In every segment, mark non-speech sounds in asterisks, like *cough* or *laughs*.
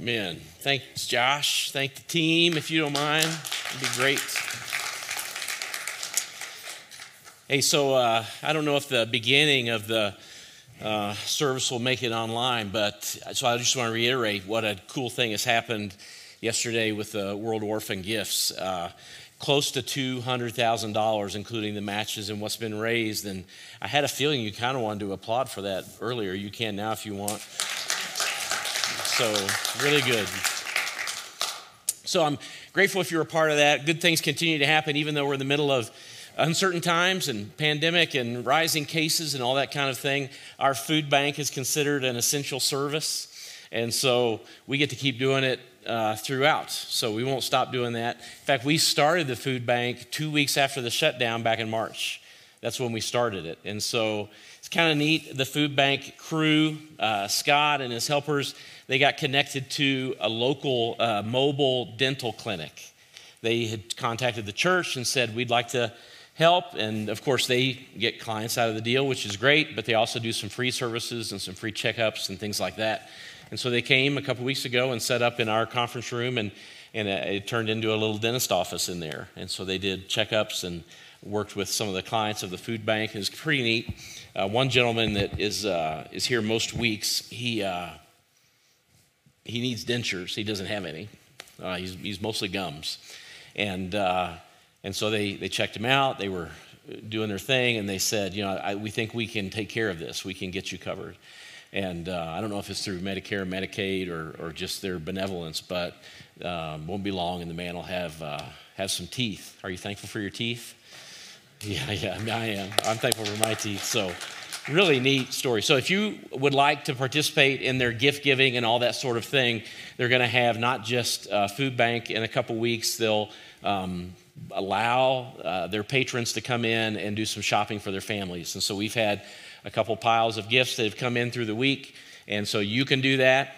Amen. Thanks, Josh. Thank the team, if you don't mind. It'd be great. Hey, so uh, I don't know if the beginning of the uh, service will make it online, but so I just want to reiterate what a cool thing has happened yesterday with the World Orphan Gifts. Uh, close to $200,000, including the matches and what's been raised. And I had a feeling you kind of wanted to applaud for that earlier. You can now if you want. So, really good. So, I'm grateful if you're a part of that. Good things continue to happen, even though we're in the middle of uncertain times and pandemic and rising cases and all that kind of thing. Our food bank is considered an essential service. And so we get to keep doing it uh, throughout. So we won't stop doing that. In fact, we started the food bank two weeks after the shutdown back in March. That's when we started it. And so it's kind of neat. The food bank crew, uh, Scott and his helpers, they got connected to a local uh, mobile dental clinic. They had contacted the church and said, We'd like to help. And of course, they get clients out of the deal, which is great, but they also do some free services and some free checkups and things like that. And so they came a couple weeks ago and set up in our conference room, and, and it turned into a little dentist office in there. And so they did checkups and worked with some of the clients of the food bank. It was pretty neat. Uh, one gentleman that is, uh, is here most weeks, he, uh, he needs dentures. He doesn't have any. Uh, he's, he's mostly gums. And, uh, and so they, they checked him out. They were doing their thing, and they said, you know, I, we think we can take care of this. We can get you covered. And uh, I don't know if it's through Medicare, Medicaid, or, or just their benevolence, but um, won't be long and the man will have, uh, have some teeth. Are you thankful for your teeth? *laughs* Yeah, yeah, I am. I'm thankful for my teeth. So, really neat story. So, if you would like to participate in their gift giving and all that sort of thing, they're going to have not just a food bank in a couple weeks, they'll um, allow uh, their patrons to come in and do some shopping for their families. And so, we've had a couple piles of gifts that have come in through the week. And so you can do that.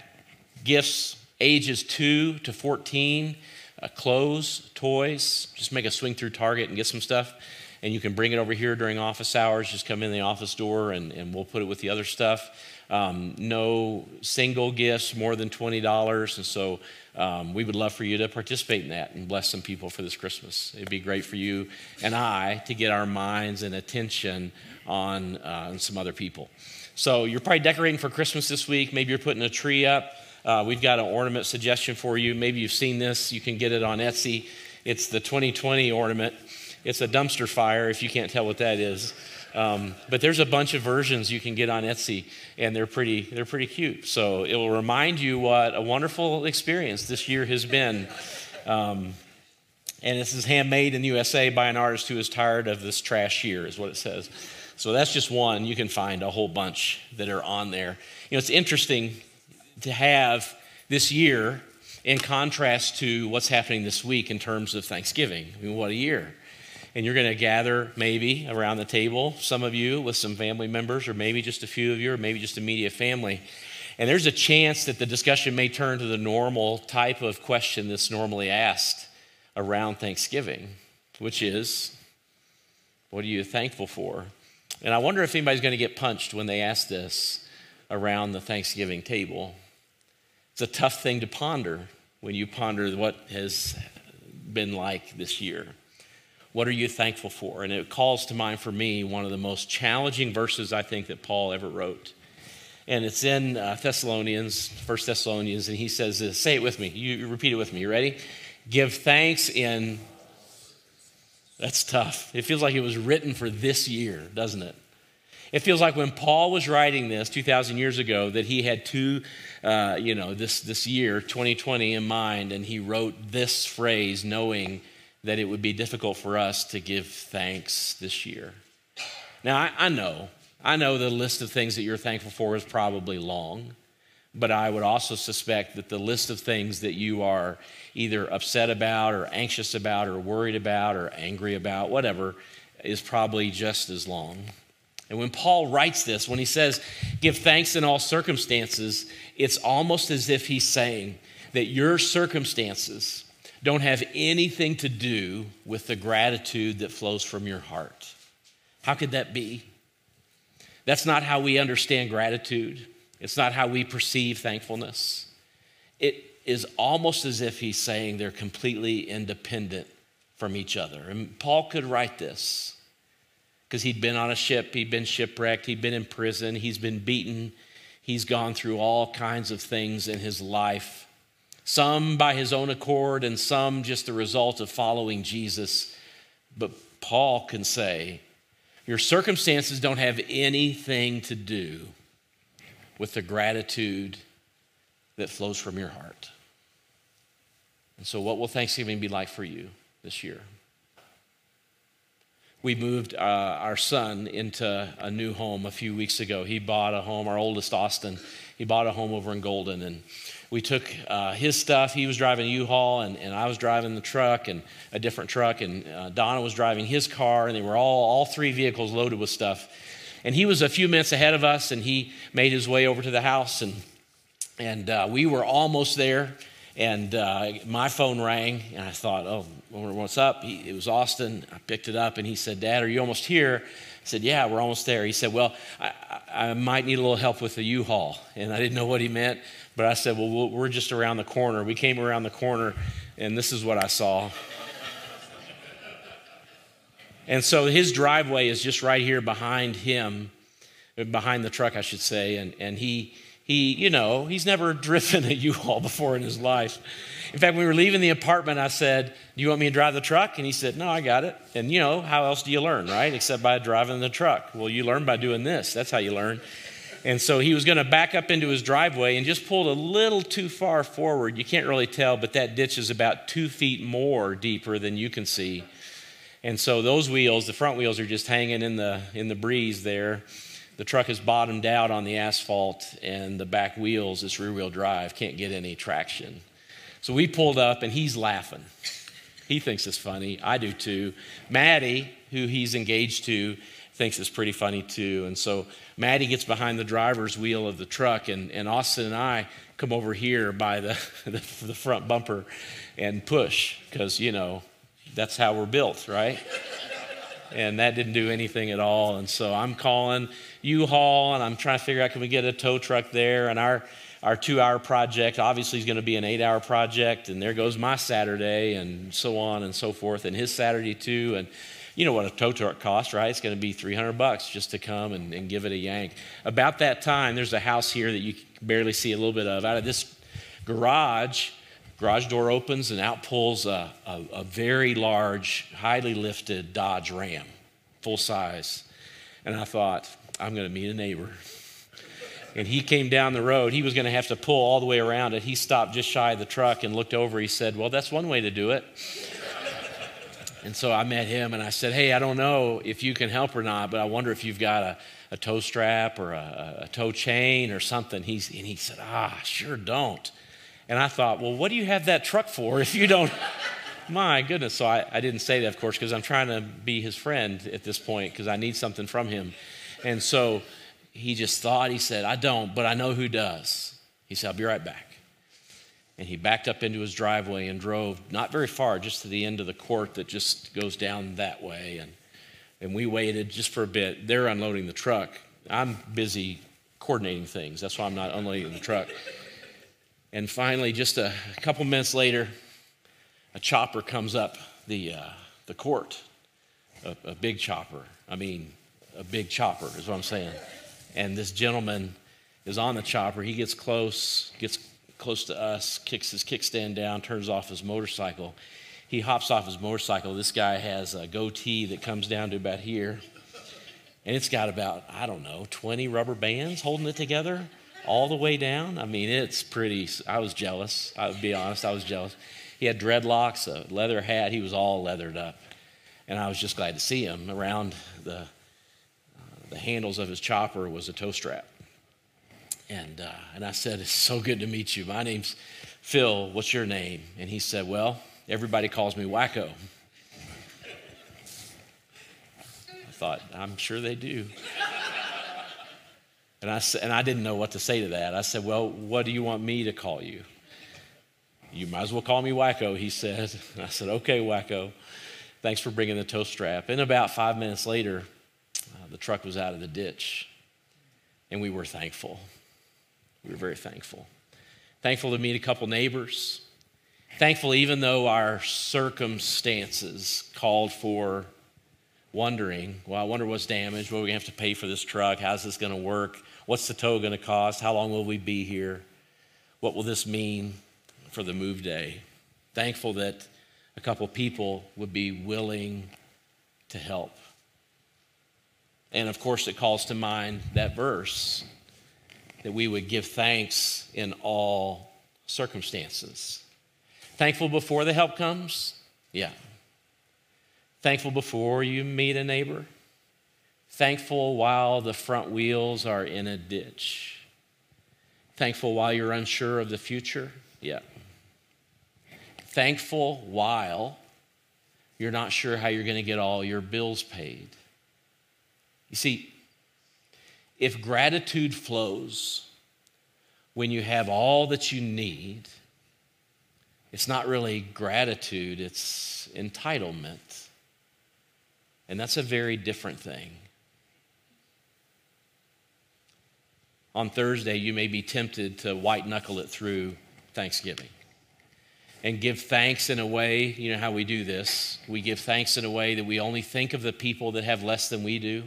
Gifts ages 2 to 14, uh, clothes, toys. Just make a swing through Target and get some stuff. And you can bring it over here during office hours. Just come in the office door and, and we'll put it with the other stuff. Um, no single gifts more than $20. And so um, we would love for you to participate in that and bless some people for this Christmas. It'd be great for you and I to get our minds and attention on, uh, on some other people. So you're probably decorating for Christmas this week. Maybe you're putting a tree up. Uh, we've got an ornament suggestion for you. Maybe you've seen this. You can get it on Etsy. It's the 2020 ornament. It's a dumpster fire, if you can't tell what that is. Um, but there's a bunch of versions you can get on Etsy, and they're pretty, they're pretty cute. So it will remind you what a wonderful experience this year has been. Um, and this is handmade in the USA by an artist who is tired of this trash year, is what it says. So that's just one. You can find a whole bunch that are on there. You know, it's interesting to have this year in contrast to what's happening this week in terms of Thanksgiving. I mean, what a year. And you're going to gather maybe around the table, some of you with some family members, or maybe just a few of you, or maybe just immediate family. And there's a chance that the discussion may turn to the normal type of question that's normally asked around Thanksgiving, which is, what are you thankful for? And I wonder if anybody's going to get punched when they ask this around the Thanksgiving table. It's a tough thing to ponder when you ponder what has been like this year. What are you thankful for? And it calls to mind for me one of the most challenging verses I think that Paul ever wrote. And it's in uh, Thessalonians, First Thessalonians, and he says this. Say it with me. You repeat it with me. You ready? Give thanks in that's tough. It feels like it was written for this year, doesn't it? It feels like when Paul was writing this 2,000 years ago that he had two, uh, you know, this, this year, 2020, in mind, and he wrote this phrase knowing that it would be difficult for us to give thanks this year. Now, I, I know, I know the list of things that you're thankful for is probably long, but I would also suspect that the list of things that you are either upset about or anxious about or worried about or angry about, whatever, is probably just as long. And when Paul writes this, when he says, give thanks in all circumstances, it's almost as if he's saying that your circumstances don't have anything to do with the gratitude that flows from your heart. How could that be? That's not how we understand gratitude. It's not how we perceive thankfulness. It, is almost as if he's saying they're completely independent from each other. And Paul could write this because he'd been on a ship, he'd been shipwrecked, he'd been in prison, he's been beaten, he's gone through all kinds of things in his life, some by his own accord, and some just the result of following Jesus. But Paul can say, Your circumstances don't have anything to do with the gratitude that flows from your heart. And so, what will Thanksgiving be like for you this year? We moved uh, our son into a new home a few weeks ago. He bought a home, our oldest, Austin. He bought a home over in Golden. And we took uh, his stuff. He was driving a U-Haul, and, and I was driving the truck, and a different truck. And uh, Donna was driving his car, and they were all, all three vehicles loaded with stuff. And he was a few minutes ahead of us, and he made his way over to the house. And and uh, we were almost there, and uh, my phone rang, and I thought, oh, what's up? He, it was Austin. I picked it up, and he said, Dad, are you almost here? Said, Yeah, we're almost there. He said, Well, I, I might need a little help with the U Haul. And I didn't know what he meant, but I said, Well, we're just around the corner. We came around the corner, and this is what I saw. and so his driveway is just right here behind him, behind the truck, I should say. And, and he, he, you know, he's never *laughs* driven a U-Haul before in his life. In fact, when we were leaving the apartment, I said, Do you want me to drive the truck? And he said, No, I got it. And you know, how else do you learn, right? Except by driving the truck. Well, you learn by doing this. That's how you learn. And so he was going to back up into his driveway and just pulled a little too far forward. You can't really tell, but that ditch is about two feet more deeper than you can see. And so those wheels, the front wheels, are just hanging in the in the breeze there. The truck is bottomed out on the asphalt, and the back wheels, this rear wheel drive, can't get any traction. So we pulled up, and he's laughing. He thinks it's funny. I do too. Maddie, who he's engaged to, thinks it's pretty funny too. And so Maddie gets behind the driver's wheel of the truck, and, and Austin and I come over here by the, *laughs* the, the front bumper and push because, you know, that's how we're built, right? And that didn't do anything at all. And so I'm calling U-Haul, and I'm trying to figure out can we get a tow truck there. And our our two-hour project obviously is going to be an eight-hour project, and there goes my Saturday, and so on and so forth, and his Saturday too. And you know what a tow truck costs, right? It's going to be 300 bucks just to come and, and give it a yank. About that time, there's a house here that you barely see a little bit of. Out of this garage, garage door opens and out pulls a, a, a very large, highly lifted Dodge Ram, full size. And I thought, I'm going to meet a neighbor. And he came down the road. He was going to have to pull all the way around it. He stopped just shy of the truck and looked over. He said, Well, that's one way to do it. and so I met him and I said, Hey, I don't know if you can help or not, but I wonder if you've got a, a tow strap or a, a tow chain or something. He's, and he said, Ah, sure don't. And I thought, Well, what do you have that truck for if you don't? *laughs* My goodness. So I, I didn't say that, of course, because I'm trying to be his friend at this point because I need something from him. And so he just thought, he said, I don't, but I know who does. He said, I'll be right back. And he backed up into his driveway and drove not very far, just to the end of the court that just goes down that way. And, and we waited just for a bit. They're unloading the truck. I'm busy coordinating things. That's why I'm not unloading the truck. And finally, just a, couple minutes later, a chopper comes up the, uh, the court, a, a big chopper. I mean, a big chopper, is what I'm saying. And this gentleman is on the chopper. He gets close, gets close to us, kicks his kickstand down, turns off his motorcycle. He hops off his motorcycle. This guy has a goatee that comes down to about here. And it's got about, I don't know, 20 rubber bands holding it together all the way down. I mean, it's pretty, I was jealous. I'll be honest, I was jealous. He had dreadlocks, a leather hat. He was all leathered up. And I was just glad to see him around the the handles of his chopper was a tow strap. And, uh, and I said, It's so good to meet you. My name's Phil. What's your name? And he said, Well, everybody calls me Wacko. I thought, I'm sure they do. And I, and I didn't know what to say to that. I said, Well, what do you want me to call you? You might as well call me Wacko, he said. And *laughs* I said, Okay, Wacko. Thanks for bringing the tow strap. And about five minutes later, uh, the truck was out of the ditch. And we were thankful. We were very thankful. Thankful to meet a couple neighbors. Thankful, even though our circumstances called for wondering, well, I wonder what's damaged. What are we going to have to pay for this truck? How's this going to work? What's the tow going to cost? How long will we be here? What will this mean for the move day? Thankful that a couple people would be willing to help. And of course, it calls to mind that verse that we would give thanks in all circumstances. Thankful before the help comes? Yeah. Thankful before you meet a neighbor? Thankful while the front wheels are in a ditch? Thankful while you're unsure of the future? Yeah. Thankful while you're not sure how you're going to get all your bills paid? You see, if gratitude flows when you have all that you need, it's not really gratitude, it's entitlement. And that's a very different thing. On Thursday, you may be tempted to white knuckle it through Thanksgiving and give thanks in a way, you know how we do this. We give thanks in a way that we only think of the people that have less than we do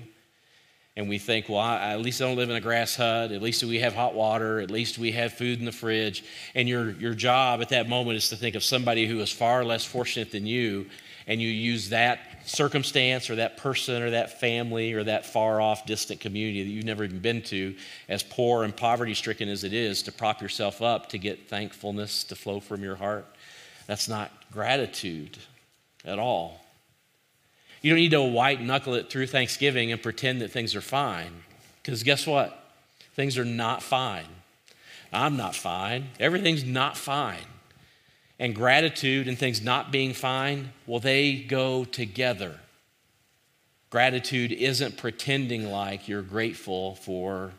and we think, well, I, at least I don't live in a grass hut. At least we have hot water. At least we have food in the fridge. And your, your job at that moment is to think of somebody who is far less fortunate than you, and you use that circumstance or that person or that family or that far off distant community that you've never even been to, as poor and poverty stricken as it is, to prop yourself up to get thankfulness to flow from your heart. That's not gratitude at all. You don't need to white knuckle it through Thanksgiving and pretend that things are fine. Because guess what? Things are not fine. I'm not fine. Everything's not fine. And gratitude and things not being fine, well, they go together. Gratitude isn't pretending like you're grateful for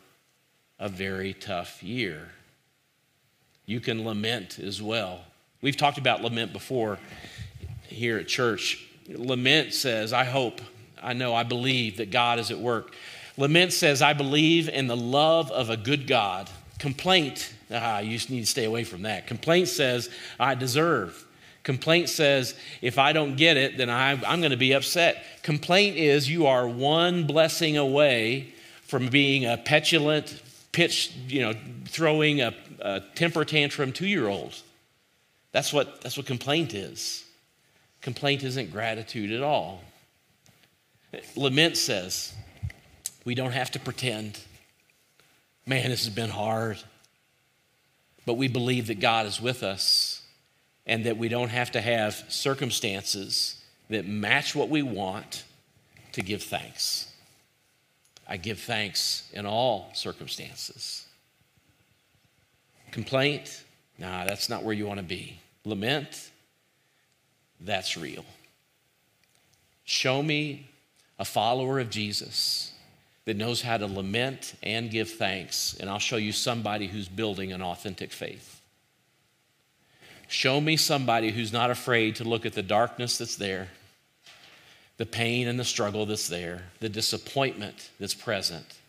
a very tough year. You can lament as well. We've talked about lament before here at church. Lament says, I hope, I know, I believe that God is at work. Lament says, I believe in the love of a good God. Complaint, ah, you just need to stay away from that. Complaint says, I deserve. Complaint says, if I don't get it, then I, am going to be upset. Complaint is you are one blessing away from being a petulant, pitch, you know, throwing a, a temper tantrum two year old. That's what, that's what complaint is. Complaint isn't gratitude at all. Lament says, we don't have to pretend. Man, this has been hard. But we believe that God is with us and that we don't have to have circumstances that match what we want to give thanks. I give thanks in all circumstances. Complaint? Nah, that's not where you want to be. Lament? that's real. Show me a follower of Jesus that knows how to lament and give thanks, and I'll show you somebody who's building an authentic faith. Show me somebody who's not afraid to look at the darkness that's there, the pain and the struggle that's there, the disappointment that's present,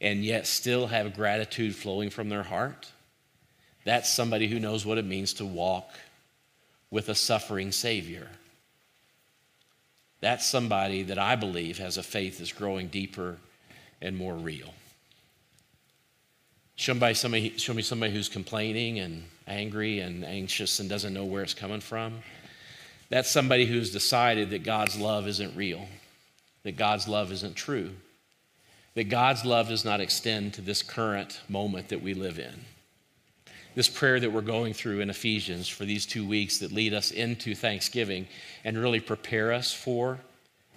and yet still have gratitude flowing from their heart. That's somebody who knows what it means to walk with a suffering Savior. That's somebody that I believe has a faith that's growing deeper and more real. Show me, somebody, show me somebody who's complaining and angry and anxious and doesn't know where it's coming from. That's somebody who's decided that God's love isn't real, that God's love isn't true, that God's love does not extend to this current moment that we live in this prayer that we're going through in Ephesians for these two weeks that lead us into Thanksgiving and really prepare us for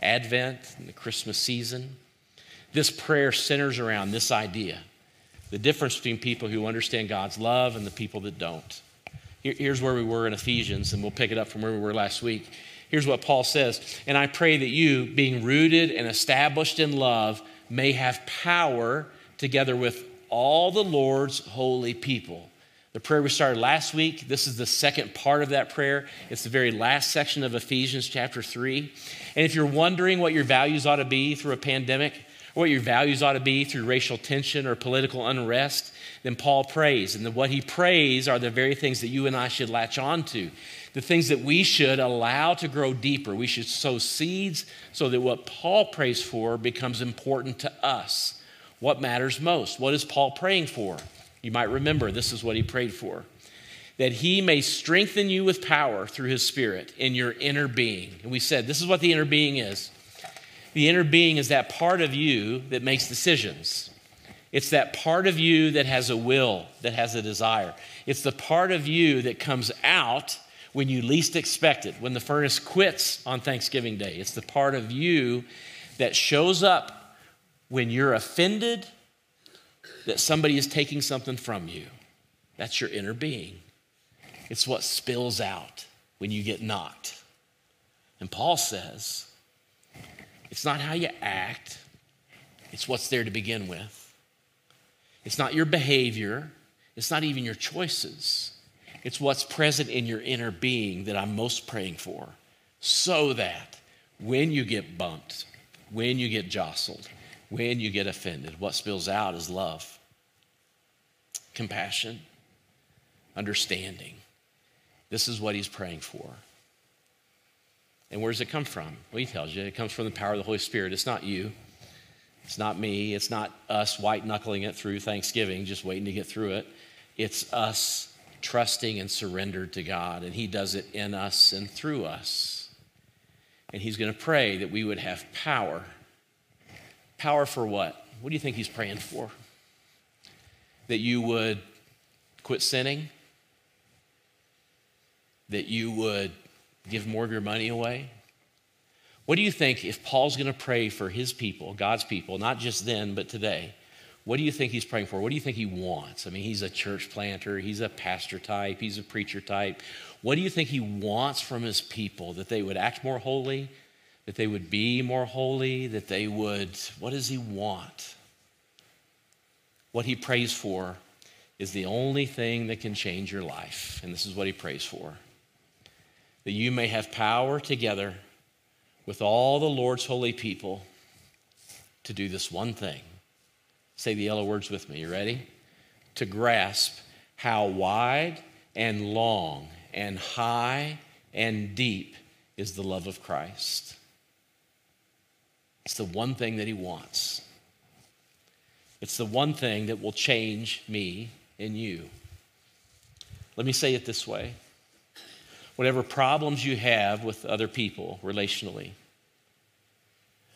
Advent and the Christmas season. This prayer centers around this idea the difference between people who understand God's love and the people that don't. Here's where we were in Ephesians, and we'll pick it up from where we were last week. Here's what Paul says And I pray that you, being rooted and established in love, may have power together with all the Lord's holy people the prayer we started last week, this is the second part of that prayer. It's the very last section of Ephesians chapter 3. And if you're wondering what your values ought to be through a pandemic, or what your values ought to be through racial tension or political unrest, then Paul prays. And what he prays are the very things that you and I should latch on to, the things that we should allow to grow deeper. We should sow seeds so that what Paul prays for becomes important to us. What matters most? What is Paul praying for? You might remember this is what he prayed for that he may strengthen you with power through his spirit in your inner being. And we said this is what the inner being is the inner being is that part of you that makes decisions. It's that part of you that has a will, that has a desire. It's the part of you that comes out when you least expect it, when the furnace quits on Thanksgiving Day. It's the part of you that shows up when you're offended that somebody is taking something from you. That's your inner being. It's what spills out when you get knocked. And Paul says, it's not how you act, it's what's there to begin with. It's not your behavior, it's not even your choices. It's what's present in your inner being that I'm most praying for, so that when you get bumped, when you get jostled, when you get offended, what spills out is love, compassion, understanding. This is what he's praying for. And where does it come from? Well, he tells you it comes from the power of the Holy Spirit. It's not you, it's not me, it's not us white knuckling it through Thanksgiving, just waiting to get through it. It's us trusting and surrendered to God, and He does it in us and through us. And He's going to pray that we would have power. Power for what? What do you think He's praying for? That you would quit sinning? That you would give more of your money away? What do you think if Paul's going to pray for his people, God's people, not just then, but today? What do you think he's praying for? What do you think he wants? I mean, he's a church planter, he's a pastor type, he's a preacher type. What do you think he wants from his people? That they would act more holy, that they would be more holy, that they would, what does he want? What he prays for is the only thing that can change your life. And this is what he prays for that you may have power together with all the Lord's holy people to do this one thing. Say the yellow words with me. You ready? To grasp how wide and long and high and deep is the love of Christ. It's the one thing that He wants. It's the one thing that will change me and you. Let me say it this way whatever problems you have with other people relationally,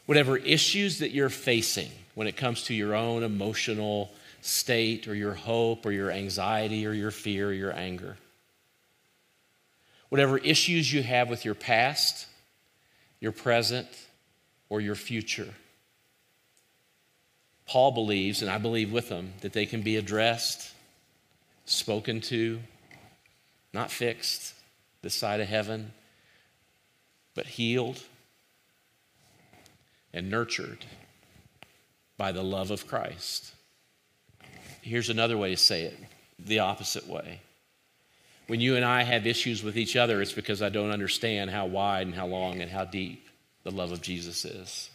whatever issues that you're facing when it comes to your own emotional state or your hope or your anxiety or your fear or your anger, whatever issues you have with your past, your present, or your future. Paul believes, and I believe with him, that they can be addressed, spoken to, not fixed, this side of heaven, but healed and nurtured by the love of Christ. Here's another way to say it the opposite way. When you and I have issues with each other, it's because I don't understand how wide and how long and how deep the love of Jesus is.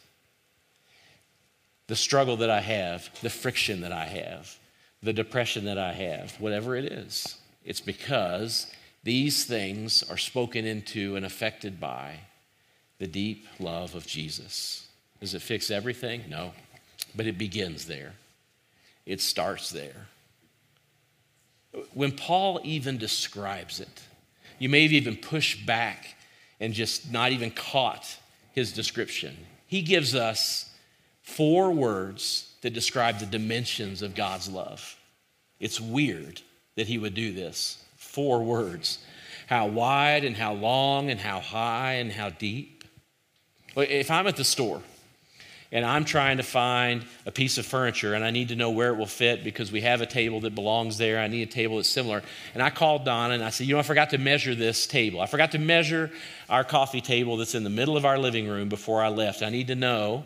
The struggle that I have, the friction that I have, the depression that I have, whatever it is, it's because these things are spoken into and affected by the deep love of Jesus. Does it fix everything? No. But it begins there, it starts there. When Paul even describes it, you may have even pushed back and just not even caught his description. He gives us four words that describe the dimensions of God's love. It's weird that he would do this four words how wide and how long and how high and how deep. If I'm at the store and I'm trying to find a piece of furniture and I need to know where it will fit because we have a table that belongs there, I need a table that's similar. And I called Donna and I said, You know, I forgot to measure this table. I forgot to measure our coffee table that's in the middle of our living room before I left. I need to know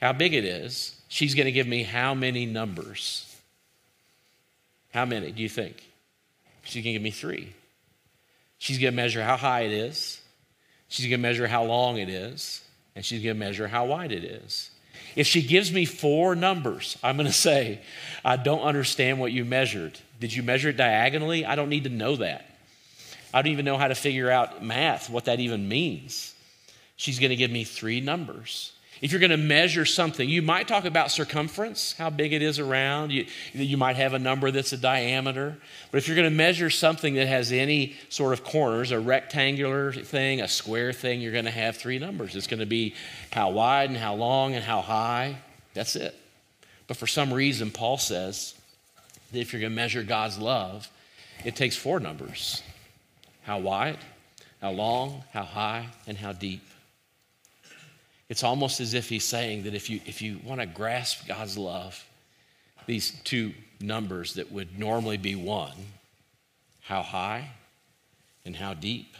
how big it is. She's going to give me how many numbers? How many do you think? She's going to give me three. She's going to measure how high it is, she's going to measure how long it is, and she's going to measure how wide it is. If she gives me four numbers, I'm going *laughs* to say, I don't understand what you measured. Did you measure it diagonally? I don't need to know that. I don't even know how to figure out math, what that even means. She's going to give me three numbers. If you're going to measure something, you might talk about circumference, how big it is around. You, you might have a number that's a diameter. But if you're going to measure something that has any sort of corners, a rectangular thing, a square thing, you're going to have three numbers. It's going to be how wide and how long and how high. That's it. But for some reason, Paul says that if you're going to measure God's love, it takes four numbers how wide, how long, how high, and how deep. It's almost as if he's saying that if you, if you want to grasp God's love, these two numbers that would normally be one, how high and how deep,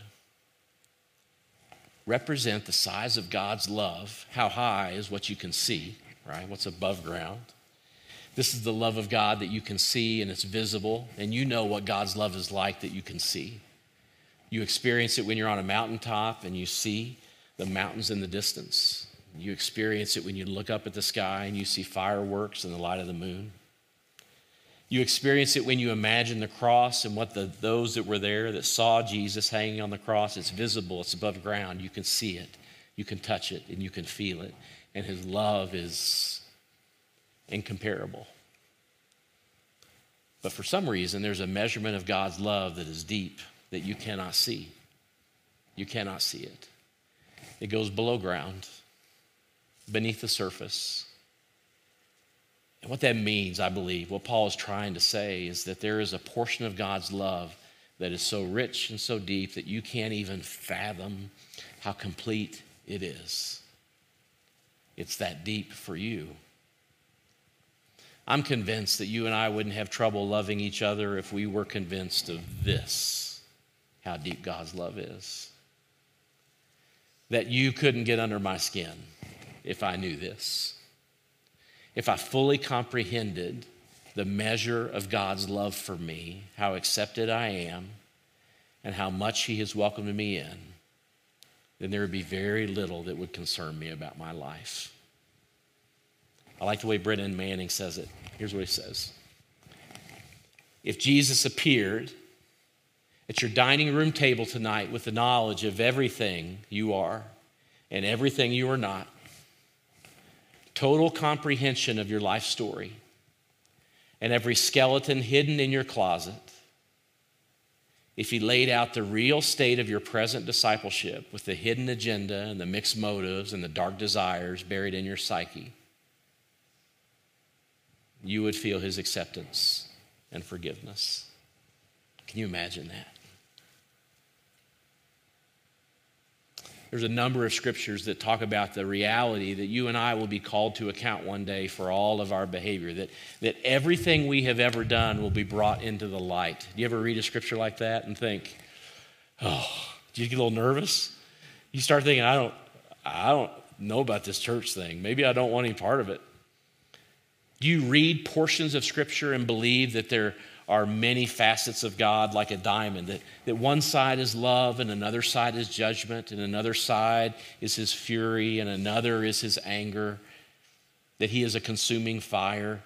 represent the size of God's love. How high is what you can see, right? What's above ground. This is the love of God that you can see and it's visible, and you know what God's love is like that you can see. You experience it when you're on a mountaintop and you see the mountains in the distance. You experience it when you look up at the sky and you see fireworks and the light of the moon. You experience it when you imagine the cross and what the, those that were there that saw Jesus hanging on the cross, it's visible, it's above ground. You can see it, you can touch it, and you can feel it. And his love is incomparable. But for some reason, there's a measurement of God's love that is deep that you cannot see. You cannot see it. It goes below ground, beneath the surface. And what that means, I believe, what Paul is trying to say is that there is a portion of God's love that is so rich and so deep that you can't even fathom how complete it is. It's that deep for you. I'm convinced that you and I wouldn't have trouble loving each other if we were convinced of this how deep God's love is that you couldn't get under my skin if I knew this. If I fully comprehended the measure of God's love for me, how accepted I am, and how much He has welcomed me in, then there would be very little that would concern me about my life. I like the way Brennan Manning says it. Here's what he says If Jesus appeared at your dining room table tonight with the knowledge of everything you are and everything you are not, total comprehension of your life story, and every skeleton hidden in your closet, if he laid out the real state of your present discipleship with the hidden agenda and the mixed motives and the dark desires buried in your psyche, you would feel his acceptance and forgiveness. Can you imagine that? There's a number of scriptures that talk about the reality that you and I will be called to account one day for all of our behavior, that, that everything we have ever done will be brought into the light. Do you ever read a scripture like that and think, oh, do you get a little nervous? You start thinking, I don't, I don't know about this church thing. Maybe I don't want any part of it. Do you read portions of scripture and believe that they're are many facets of God like a diamond, that, that one side is love and another side is judgment, and another side is his fury, and another is his anger, that he is a consuming fire.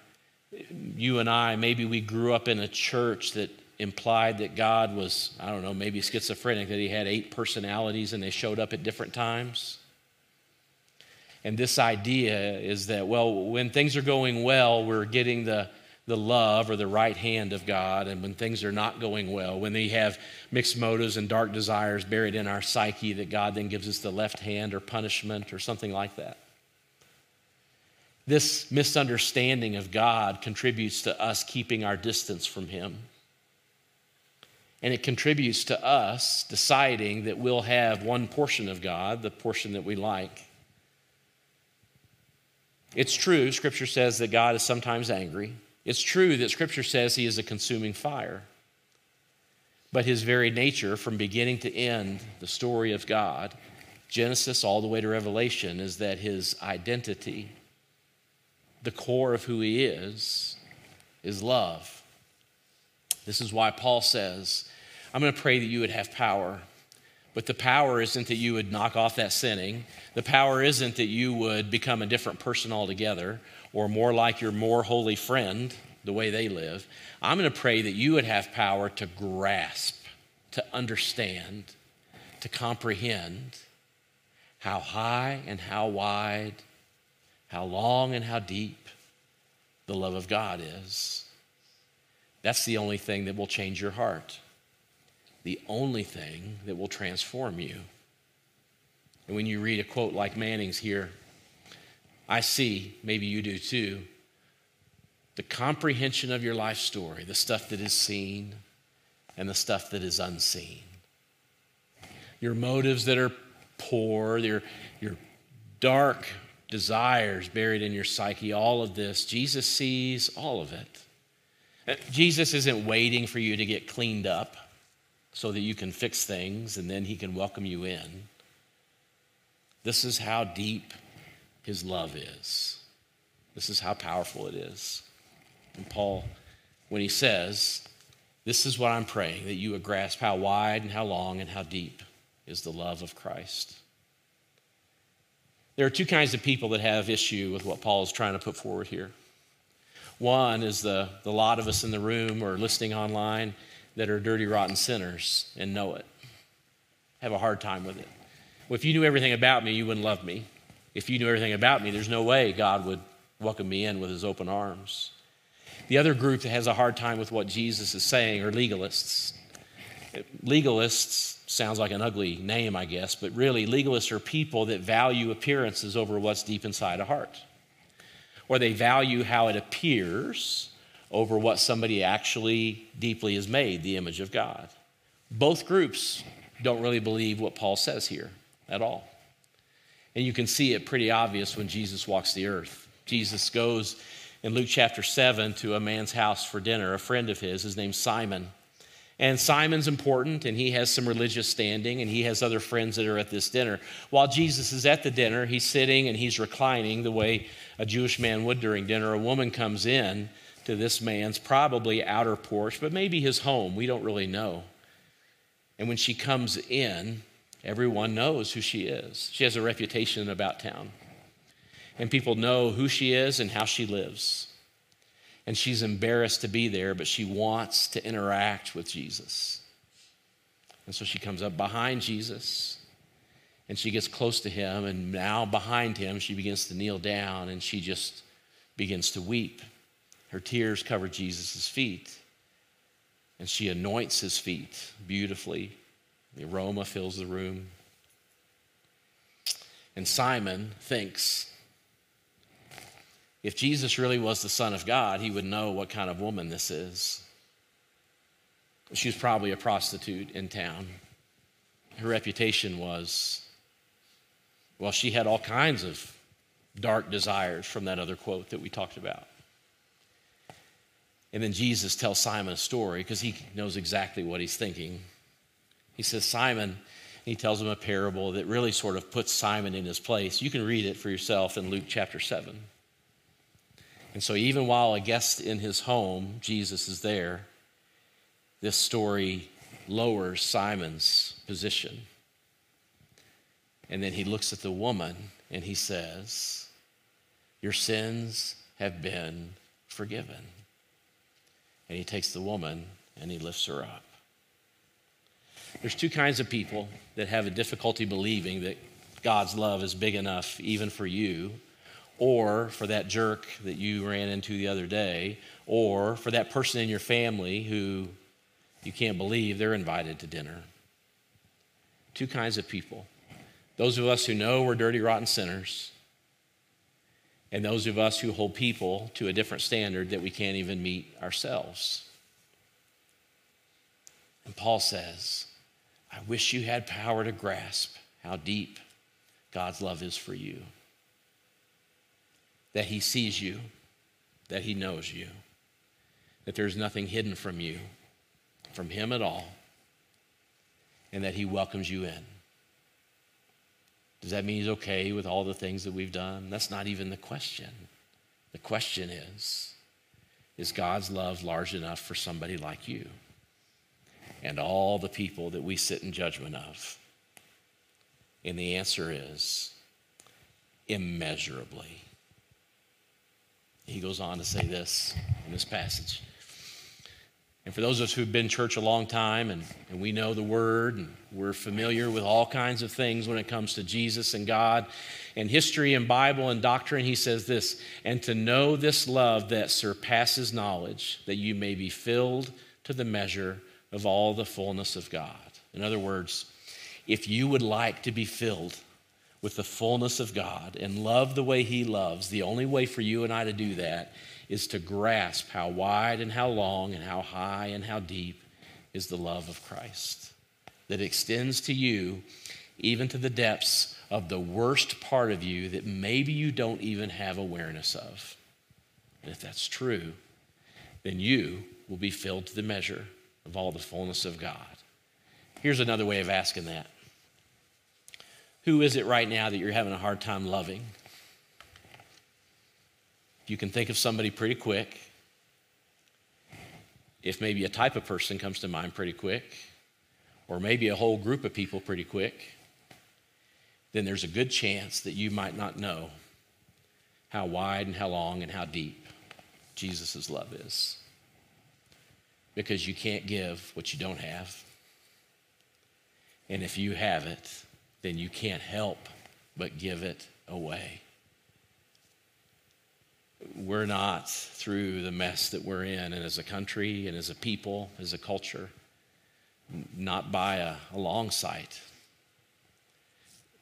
You and I, maybe we grew up in a church that implied that God was, I don't know, maybe schizophrenic, that he had eight personalities and they showed up at different times. And this idea is that, well, when things are going well, we're getting the the love or the right hand of God, and when things are not going well, when we have mixed motives and dark desires buried in our psyche, that God then gives us the left hand or punishment or something like that. This misunderstanding of God contributes to us keeping our distance from Him. And it contributes to us deciding that we'll have one portion of God, the portion that we like. It's true, Scripture says that God is sometimes angry. It's true that Scripture says he is a consuming fire. But his very nature, from beginning to end, the story of God, Genesis all the way to Revelation, is that his identity, the core of who he is, is love. This is why Paul says, I'm going to pray that you would have power But the power isn't that you would knock off that sinning. The power isn't that you would become a different person altogether or more like your more holy friend, the way they live. I'm going to pray that you would have power to grasp, to understand, to comprehend how high and how wide, how long and how deep the love of God is. That's the only thing that will change your heart, the only thing that will transform you. And when you read a quote like Manning's here, I see, maybe you do too, the comprehension of your life story, the stuff that is seen and the stuff that is unseen. Your motives that are poor, your, your dark desires buried in your psyche, all of this, Jesus sees all of it. Uh, Jesus isn't waiting for you to get cleaned up so that you can fix things and then he can welcome you in. This is how deep his love is. This is how powerful it is. And Paul, when he says, This is what I'm praying, that you would grasp how wide and how long and how deep is the love of Christ. There are two kinds of people that have issue with what Paul is trying to put forward here. One is the, the lot of us in the room or listening online that are dirty, rotten sinners and know it, have a hard time with it. Well, if you knew everything about me, you wouldn't love me. If you knew everything about me, there's no way God would welcome me in with his open arms. The other group that has a hard time with what Jesus is saying are legalists. Legalists sounds like an ugly name, I guess, but really, legalists are people that value appearances over what's deep inside a heart. Or they value how it appears over what somebody actually deeply has made, the image of God. Both groups don't really believe what Paul says here at all. And you can see it pretty obvious when Jesus walks the earth. Jesus goes in Luke chapter 7 to a man's house for dinner, a friend of his, his name's Simon. And Simon's important, and he has some religious standing, and he has other friends that are at this dinner. While Jesus is at the dinner, he's sitting and he's reclining the way a Jewish man would during dinner. A woman comes in to this man's probably outer porch, but maybe his home. We don't really know. And when she comes in, everyone knows who she is. She has a reputation about town. And people know who she is and how she lives and she's embarrassed to be there, but she wants to interact with Jesus. And so she comes up behind Jesus and she gets close to him, and now behind him, she begins to kneel down and she just begins to weep. Her tears cover Jesus' feet, and she anoints his feet beautifully. The aroma fills the room. And Simon thinks if Jesus really was the Son of God, he would know what kind of woman this is. She was probably a prostitute in town. Her reputation was, well, she had all kinds of dark desires from that other quote that we talked about. And then Jesus tells Simon a story because he knows exactly what he's thinking. He says, Simon, he tells him a parable that really sort of puts Simon in his place. You can read it for yourself in Luke chapter 7. And so, even while a guest in his home, Jesus is there, this story lowers Simon's position. And then he looks at the woman and he says, Your sins have been forgiven. And he takes the woman and he lifts her up. There's two kinds of people that have a difficulty believing that God's love is big enough even for you or for that jerk that you ran into the other day, or for that person in your family who you can't believe they're invited to dinner. Two kinds of people those of us who know we're dirty, rotten sinners, and those of us who hold people to a different standard that we can't even meet ourselves. And Paul says, I wish you had power to grasp how deep God's love is for you that He sees you, that He knows you, that there's nothing hidden from you, from Him at all, and that He welcomes you in. Does that mean He's okay with all the things that we've done? That's not even the question. The question is Is God's love large enough for somebody like you? And all the people that we sit in judgment of And the answer is immeasurably. He goes on to say this in this passage. And for those of us who've been church a long time and, and we know the word and we're familiar with all kinds of things when it comes to Jesus and God and history and Bible and doctrine, he says this and to know this love that surpasses knowledge, that you may be filled to the measure of all the fullness of God. In other words, if you would like to be filled with the fullness of God and love the way he loves, the only way for you and I to do that is to grasp how wide and how long and how high and how deep is the love of Christ that extends to you even to the depths of the worst part of you that maybe you don't even have awareness of. And if that's true, then you will be filled to the measure of all the fullness of God. Here's another way of asking that Who is it right now that you're having a hard time loving? You can think of somebody pretty quick. If maybe a type of person comes to mind pretty quick, or maybe a whole group of people pretty quick, then there's a good chance that you might not know how wide and how long and how deep Jesus' love is. Because you can't give what you don't have. And if you have it, then you can't help but give it away we're not through the mess that we're in, and as a country, and as a people, as a culture, not by a, a long sight.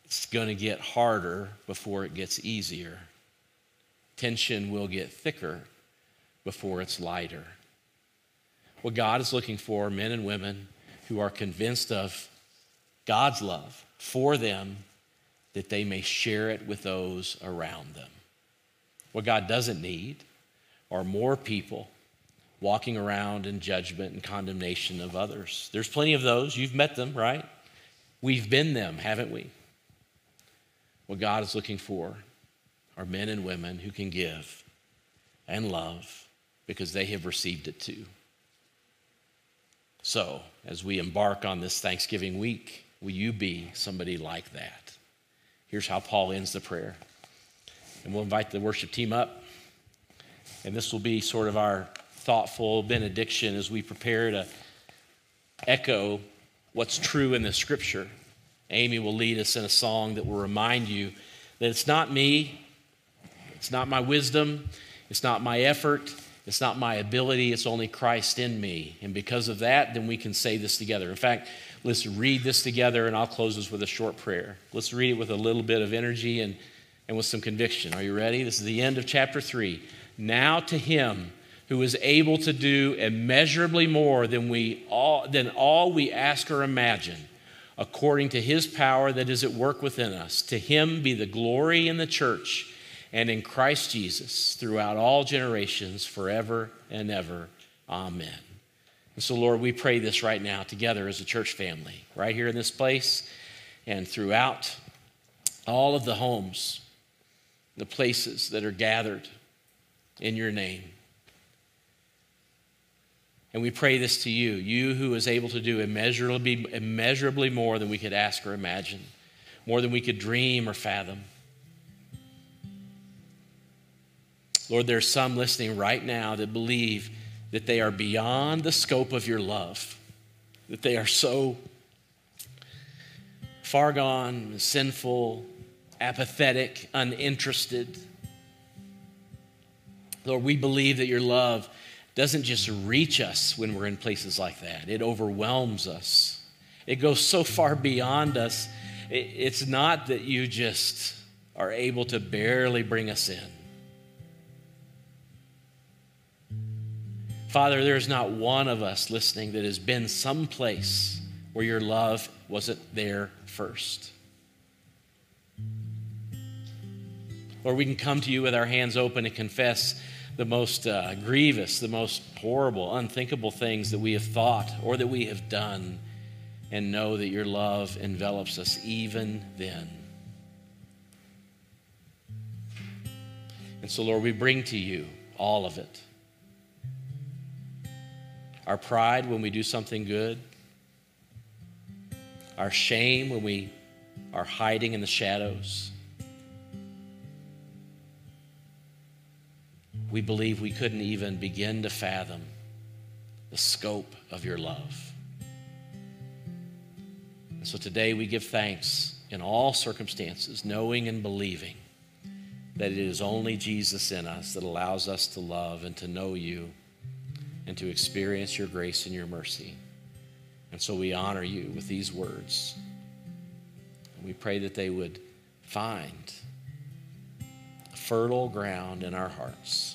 It's going to get harder before it gets easier. Tension will get thicker before it's lighter. What God is looking for men and women who are convinced of God's love for them that they may share it with those around them. What God doesn't need are more people walking around in judgment and condemnation of others. There's plenty of those. You've met them, right? We've been them, haven't we? What God is looking for are men and women who can give and love because they have received it too. So, as we embark on this Thanksgiving week, will you be somebody like that? Here's how Paul ends the prayer. And we'll invite the worship team up. And this will be sort of our thoughtful benediction as we prepare to echo what's true in the scripture. Amy will lead us in a song that will remind you that it's not me, it's not my wisdom, it's not my effort, it's not my ability, it's only Christ in me. And because of that, then we can say this together. In fact, let's read this together, and I'll close this with a short prayer. Let's read it with a little bit of energy and and with some conviction. Are you ready? This is the end of chapter 3. Now to him who is able to do immeasurably more than we all than all we ask or imagine according to his power that is at work within us to him be the glory in the church and in Christ Jesus throughout all generations forever and ever amen and so lord we pray this right now together as a church family right here in this place and throughout all of the homes the places that are gathered in your name. And we pray this to you, you who is able to do immeasurably, immeasurably more than we could ask or imagine, more than we could dream or fathom. Lord, there's some listening right now that believe that they are beyond the scope of your love, that they are so far gone, sinful, apathetic, uninterested. Lord, we believe that your love doesn't just reach us when we're in places like that, it overwhelms us. It goes so far beyond us. It's not that you just are able to barely bring us in. Father, there's not one of us listening that has been someplace where your love wasn't there first. Or we can come to you with our hands open and confess the most uh, grievous, the most horrible, unthinkable things that we have thought or that we have done, and know that your love envelops us even then. And so, Lord, we bring to you all of it our pride when we do something good, our shame when we are hiding in the shadows. We believe we couldn't even begin to fathom the scope of your love. And so today we give thanks in all circumstances, knowing and believing that it is only Jesus in us that allows us to love and to know you and to experience your grace and your mercy. And so we honor you with these words. We pray that they would find fertile ground in our hearts